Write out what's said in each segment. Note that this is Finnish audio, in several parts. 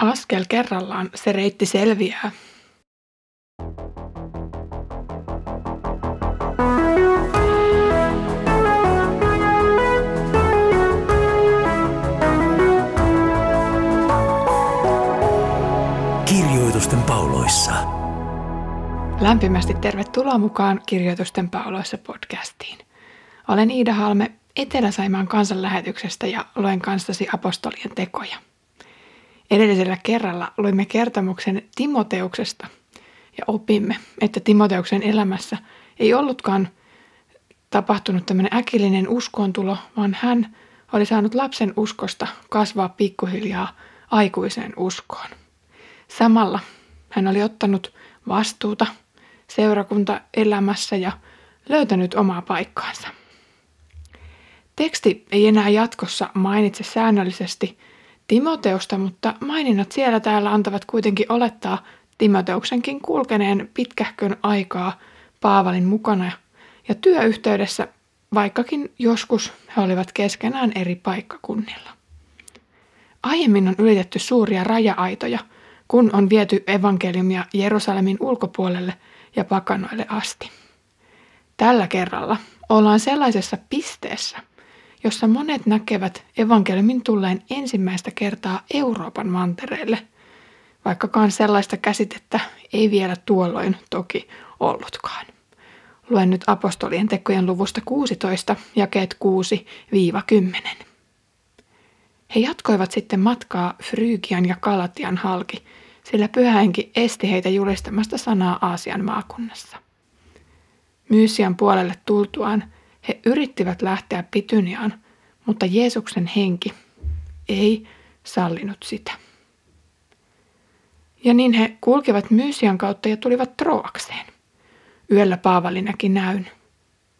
Askel kerrallaan se reitti selviää. Kirjoitusten pauloissa. Lämpimästi tervetuloa mukaan Kirjoitusten pauloissa podcastiin. Olen Iida Halme Etelä-Saimaan kansanlähetyksestä ja luen kanssasi apostolien tekoja. Edellisellä kerralla luimme kertomuksen Timoteuksesta ja opimme, että Timoteuksen elämässä ei ollutkaan tapahtunut tämmöinen äkillinen uskontulo, vaan hän oli saanut lapsen uskosta kasvaa pikkuhiljaa aikuiseen uskoon. Samalla hän oli ottanut vastuuta seurakuntaelämässä ja löytänyt omaa paikkaansa. Teksti ei enää jatkossa mainitse säännöllisesti Timoteusta, mutta maininnat siellä täällä antavat kuitenkin olettaa Timoteuksenkin kulkeneen pitkähkön aikaa Paavalin mukana ja työyhteydessä, vaikkakin joskus he olivat keskenään eri paikkakunnilla. Aiemmin on ylitetty suuria raja-aitoja, kun on viety evankeliumia Jerusalemin ulkopuolelle ja pakanoille asti. Tällä kerralla ollaan sellaisessa pisteessä, jossa monet näkevät evankeliumin tulleen ensimmäistä kertaa Euroopan mantereelle, vaikkakaan sellaista käsitettä ei vielä tuolloin toki ollutkaan. Luen nyt apostolien tekojen luvusta 16, jakeet 6-10. He jatkoivat sitten matkaa Frygian ja Kalatian halki, sillä pyhähenki esti heitä julistamasta sanaa Aasian maakunnassa. Myysian puolelle tultuaan he yrittivät lähteä Pityniaan, mutta Jeesuksen henki ei sallinut sitä. Ja niin he kulkivat Myysian kautta ja tulivat Troakseen. Yöllä Paavali näki näyn.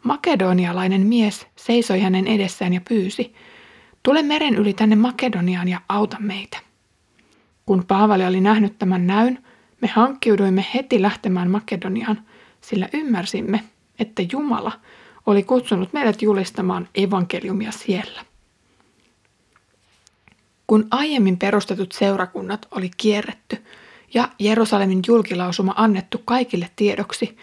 Makedonialainen mies seisoi hänen edessään ja pyysi, tule meren yli tänne Makedoniaan ja auta meitä. Kun Paavali oli nähnyt tämän näyn, me hankkiuduimme heti lähtemään Makedoniaan, sillä ymmärsimme, että Jumala oli kutsunut meidät julistamaan evankeliumia siellä. Kun aiemmin perustetut seurakunnat oli kierretty ja Jerusalemin julkilausuma annettu kaikille tiedoksi,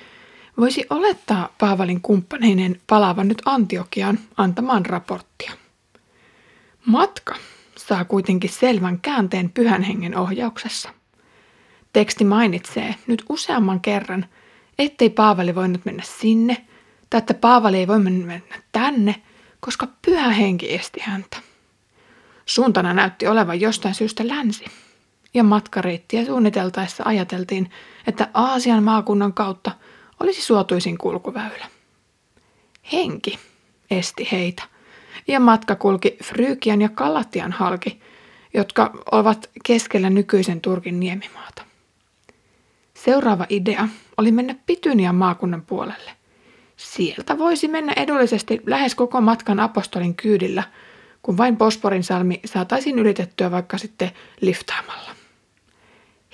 voisi olettaa Paavalin kumppaneinen palaavan nyt Antiokiaan antamaan raporttia. Matka saa kuitenkin selvän käänteen pyhän hengen ohjauksessa. Teksti mainitsee nyt useamman kerran, ettei Paavali voinut mennä sinne, että Paavali ei voi mennä tänne, koska pyhä henki esti häntä. Suuntana näytti olevan jostain syystä länsi, ja matkareittiä suunniteltaessa ajateltiin, että Aasian maakunnan kautta olisi suotuisin kulkuväylä. Henki esti heitä – ja matka kulki Frygian ja Kalatian halki, jotka ovat keskellä nykyisen Turkin niemimaata. Seuraava idea oli mennä Pitynian maakunnan puolelle. Sieltä voisi mennä edullisesti lähes koko matkan apostolin kyydillä, kun vain Bosporin salmi saataisiin ylitettyä vaikka sitten liftaamalla.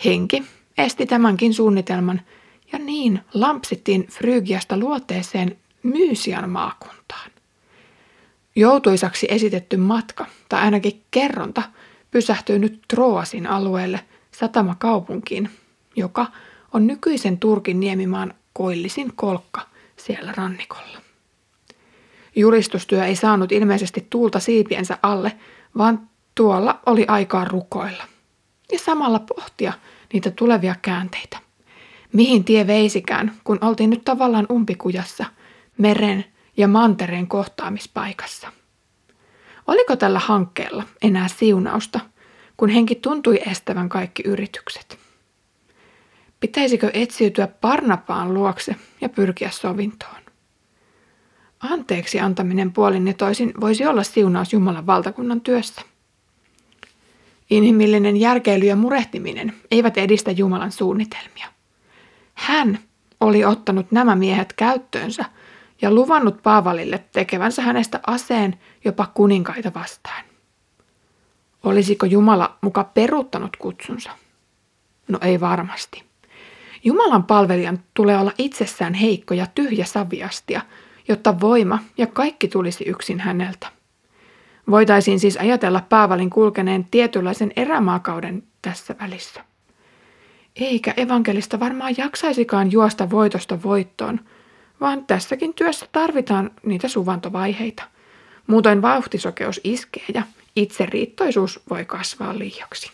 Henki esti tämänkin suunnitelman ja niin lampsittiin Frygiasta luoteeseen Myysian maakuntaan. Joutuisaksi esitetty matka, tai ainakin kerronta, pysähtyy nyt Troasin alueelle satamakaupunkiin, joka on nykyisen Turkin niemimaan koillisin kolkka siellä rannikolla. Julistustyö ei saanut ilmeisesti tuulta siipiensä alle, vaan tuolla oli aikaa rukoilla. Ja samalla pohtia niitä tulevia käänteitä. Mihin tie veisikään, kun oltiin nyt tavallaan umpikujassa, meren ja mantereen kohtaamispaikassa. Oliko tällä hankkeella enää siunausta, kun henki tuntui estävän kaikki yritykset? Pitäisikö etsiytyä Parnapaan luokse ja pyrkiä sovintoon? Anteeksi antaminen puolin ja toisin voisi olla siunaus Jumalan valtakunnan työssä. Inhimillinen järkeily ja murehtiminen eivät edistä Jumalan suunnitelmia. Hän oli ottanut nämä miehet käyttöönsä – ja luvannut Paavalille tekevänsä hänestä aseen jopa kuninkaita vastaan. Olisiko Jumala muka peruuttanut kutsunsa? No ei varmasti. Jumalan palvelijan tulee olla itsessään heikko ja tyhjä saviastia, jotta voima ja kaikki tulisi yksin häneltä. Voitaisiin siis ajatella Paavalin kulkeneen tietynlaisen erämaakauden tässä välissä. Eikä evankelista varmaan jaksaisikaan juosta voitosta voittoon, vaan tässäkin työssä tarvitaan niitä suvantovaiheita. Muutoin vauhtisokeus iskee ja itseriittoisuus voi kasvaa liiaksi.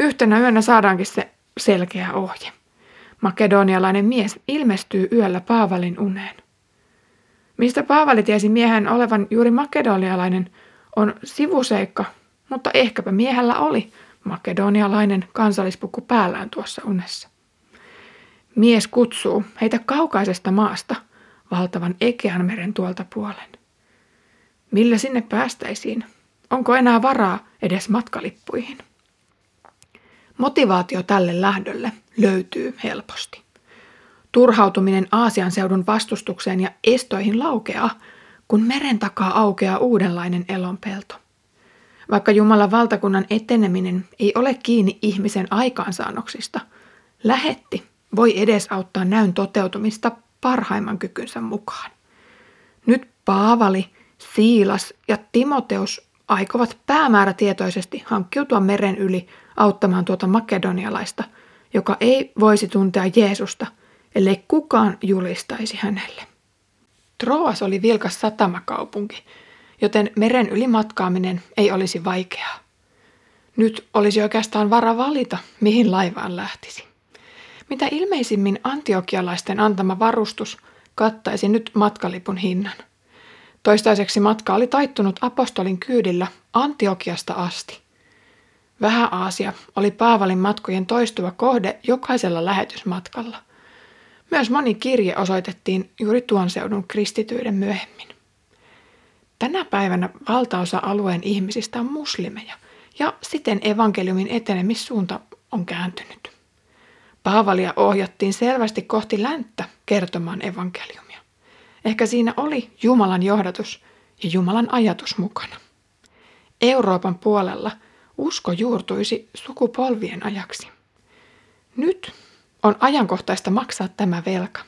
Yhtenä yönä saadaankin se selkeä ohje. Makedonialainen mies ilmestyy yöllä Paavalin uneen. Mistä Paavali tiesi miehen olevan juuri makedonialainen, on sivuseikka, mutta ehkäpä miehellä oli makedonialainen kansallispuku päällään tuossa unessa. Mies kutsuu heitä kaukaisesta maasta, valtavan Ekeanmeren tuolta puolen. Millä sinne päästäisiin? Onko enää varaa edes matkalippuihin? Motivaatio tälle lähdölle löytyy helposti. Turhautuminen Aasian seudun vastustukseen ja estoihin laukeaa, kun meren takaa aukeaa uudenlainen elonpelto. Vaikka Jumalan valtakunnan eteneminen ei ole kiinni ihmisen aikaansaannoksista, lähetti voi edesauttaa näyn toteutumista parhaimman kykynsä mukaan. Nyt Paavali, Siilas ja Timoteus aikovat päämäärätietoisesti hankkiutua meren yli auttamaan tuota makedonialaista, joka ei voisi tuntea Jeesusta, ellei kukaan julistaisi hänelle. Troas oli vilkas satamakaupunki, joten meren yli matkaaminen ei olisi vaikeaa. Nyt olisi oikeastaan vara valita, mihin laivaan lähtisi. Mitä ilmeisimmin antiokialaisten antama varustus kattaisi nyt matkalipun hinnan. Toistaiseksi matka oli taittunut apostolin kyydillä Antiokiasta asti. Vähä-Aasia oli Paavalin matkojen toistuva kohde jokaisella lähetysmatkalla. Myös moni kirje osoitettiin juuri tuon seudun kristityiden myöhemmin. Tänä päivänä valtaosa alueen ihmisistä on muslimeja ja siten evankeliumin etenemissuunta on kääntynyt. Paavalia ohjattiin selvästi kohti länttä kertomaan evankeliumia. Ehkä siinä oli Jumalan johdatus ja Jumalan ajatus mukana. Euroopan puolella usko juurtuisi sukupolvien ajaksi. Nyt on ajankohtaista maksaa tämä velka.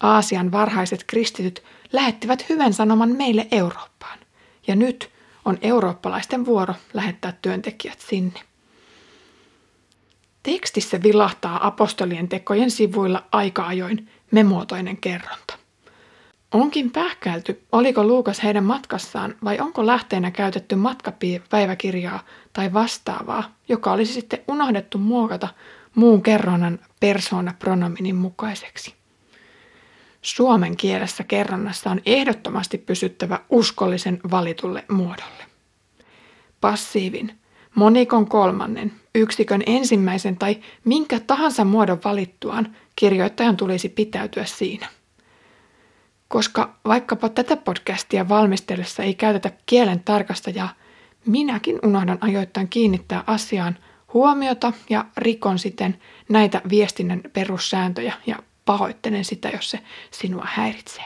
Aasian varhaiset kristityt lähettivät hyvän sanoman meille Eurooppaan. Ja nyt on eurooppalaisten vuoro lähettää työntekijät sinne. Tekstissä vilahtaa apostolien tekojen sivuilla aika-ajoin memuotoinen kerronta. Onkin pähkäilty, oliko Luukas heidän matkassaan vai onko lähteenä käytetty matkapäiväkirjaa tai vastaavaa, joka olisi sitten unohdettu muokata muun kerronnan persona pronominin mukaiseksi. Suomen kielessä kerronnassa on ehdottomasti pysyttävä uskollisen valitulle muodolle. Passiivin, monikon kolmannen, yksikön ensimmäisen tai minkä tahansa muodon valittuaan kirjoittajan tulisi pitäytyä siinä. Koska vaikkapa tätä podcastia valmistellessa ei käytetä kielen tarkastajaa, minäkin unohdan ajoittain kiinnittää asiaan huomiota ja rikon siten näitä viestinnän perussääntöjä ja pahoittelen sitä, jos se sinua häiritsee.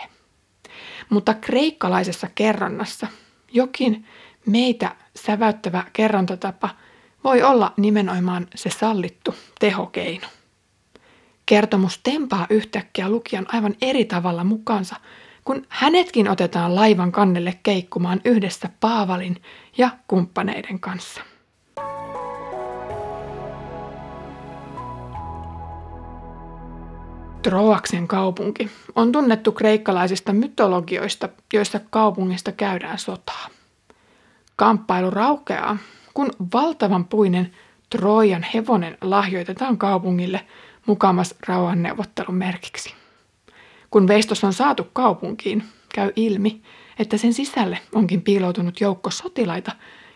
Mutta kreikkalaisessa kerronnassa jokin meitä säväyttävä kerrontatapa voi olla nimenomaan se sallittu tehokeino. Kertomus tempaa yhtäkkiä lukijan aivan eri tavalla mukaansa, kun hänetkin otetaan laivan kannelle keikkumaan yhdessä Paavalin ja kumppaneiden kanssa. Troaksen kaupunki on tunnettu kreikkalaisista mytologioista, joissa kaupungista käydään sotaa. Kamppailu raukeaa, kun valtavan puinen Trojan hevonen lahjoitetaan kaupungille mukamas rauhanneuvottelun merkiksi. Kun veistos on saatu kaupunkiin, käy ilmi, että sen sisälle onkin piiloutunut joukko sotilaita,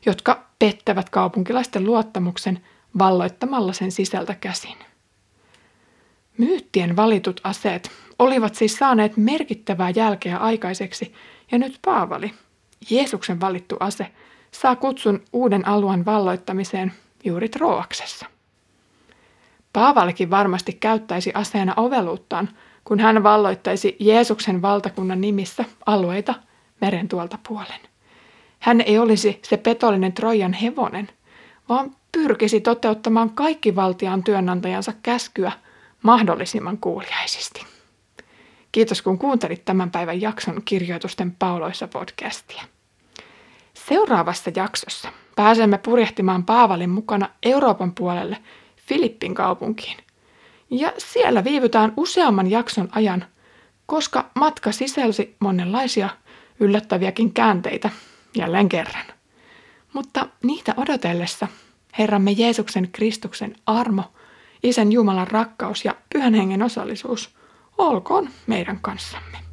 jotka pettävät kaupunkilaisten luottamuksen valloittamalla sen sisältä käsin. Myyttien valitut aseet olivat siis saaneet merkittävää jälkeä aikaiseksi, ja nyt Paavali, Jeesuksen valittu ase, saa kutsun uuden alueen valloittamiseen juuri Troaksessa. Paavalikin varmasti käyttäisi aseena oveluuttaan, kun hän valloittaisi Jeesuksen valtakunnan nimissä alueita meren tuolta puolen. Hän ei olisi se petollinen Trojan hevonen, vaan pyrkisi toteuttamaan kaikki valtiaan työnantajansa käskyä – mahdollisimman kuuliaisesti. Kiitos kun kuuntelit tämän päivän jakson kirjoitusten pauloissa podcastia. Seuraavassa jaksossa pääsemme purjehtimaan Paavalin mukana Euroopan puolelle Filippin kaupunkiin. Ja siellä viivytään useamman jakson ajan, koska matka sisälsi monenlaisia yllättäviäkin käänteitä jälleen kerran. Mutta niitä odotellessa Herramme Jeesuksen Kristuksen armo, Isän Jumalan rakkaus ja Pyhän Hengen osallisuus olkoon meidän kanssamme.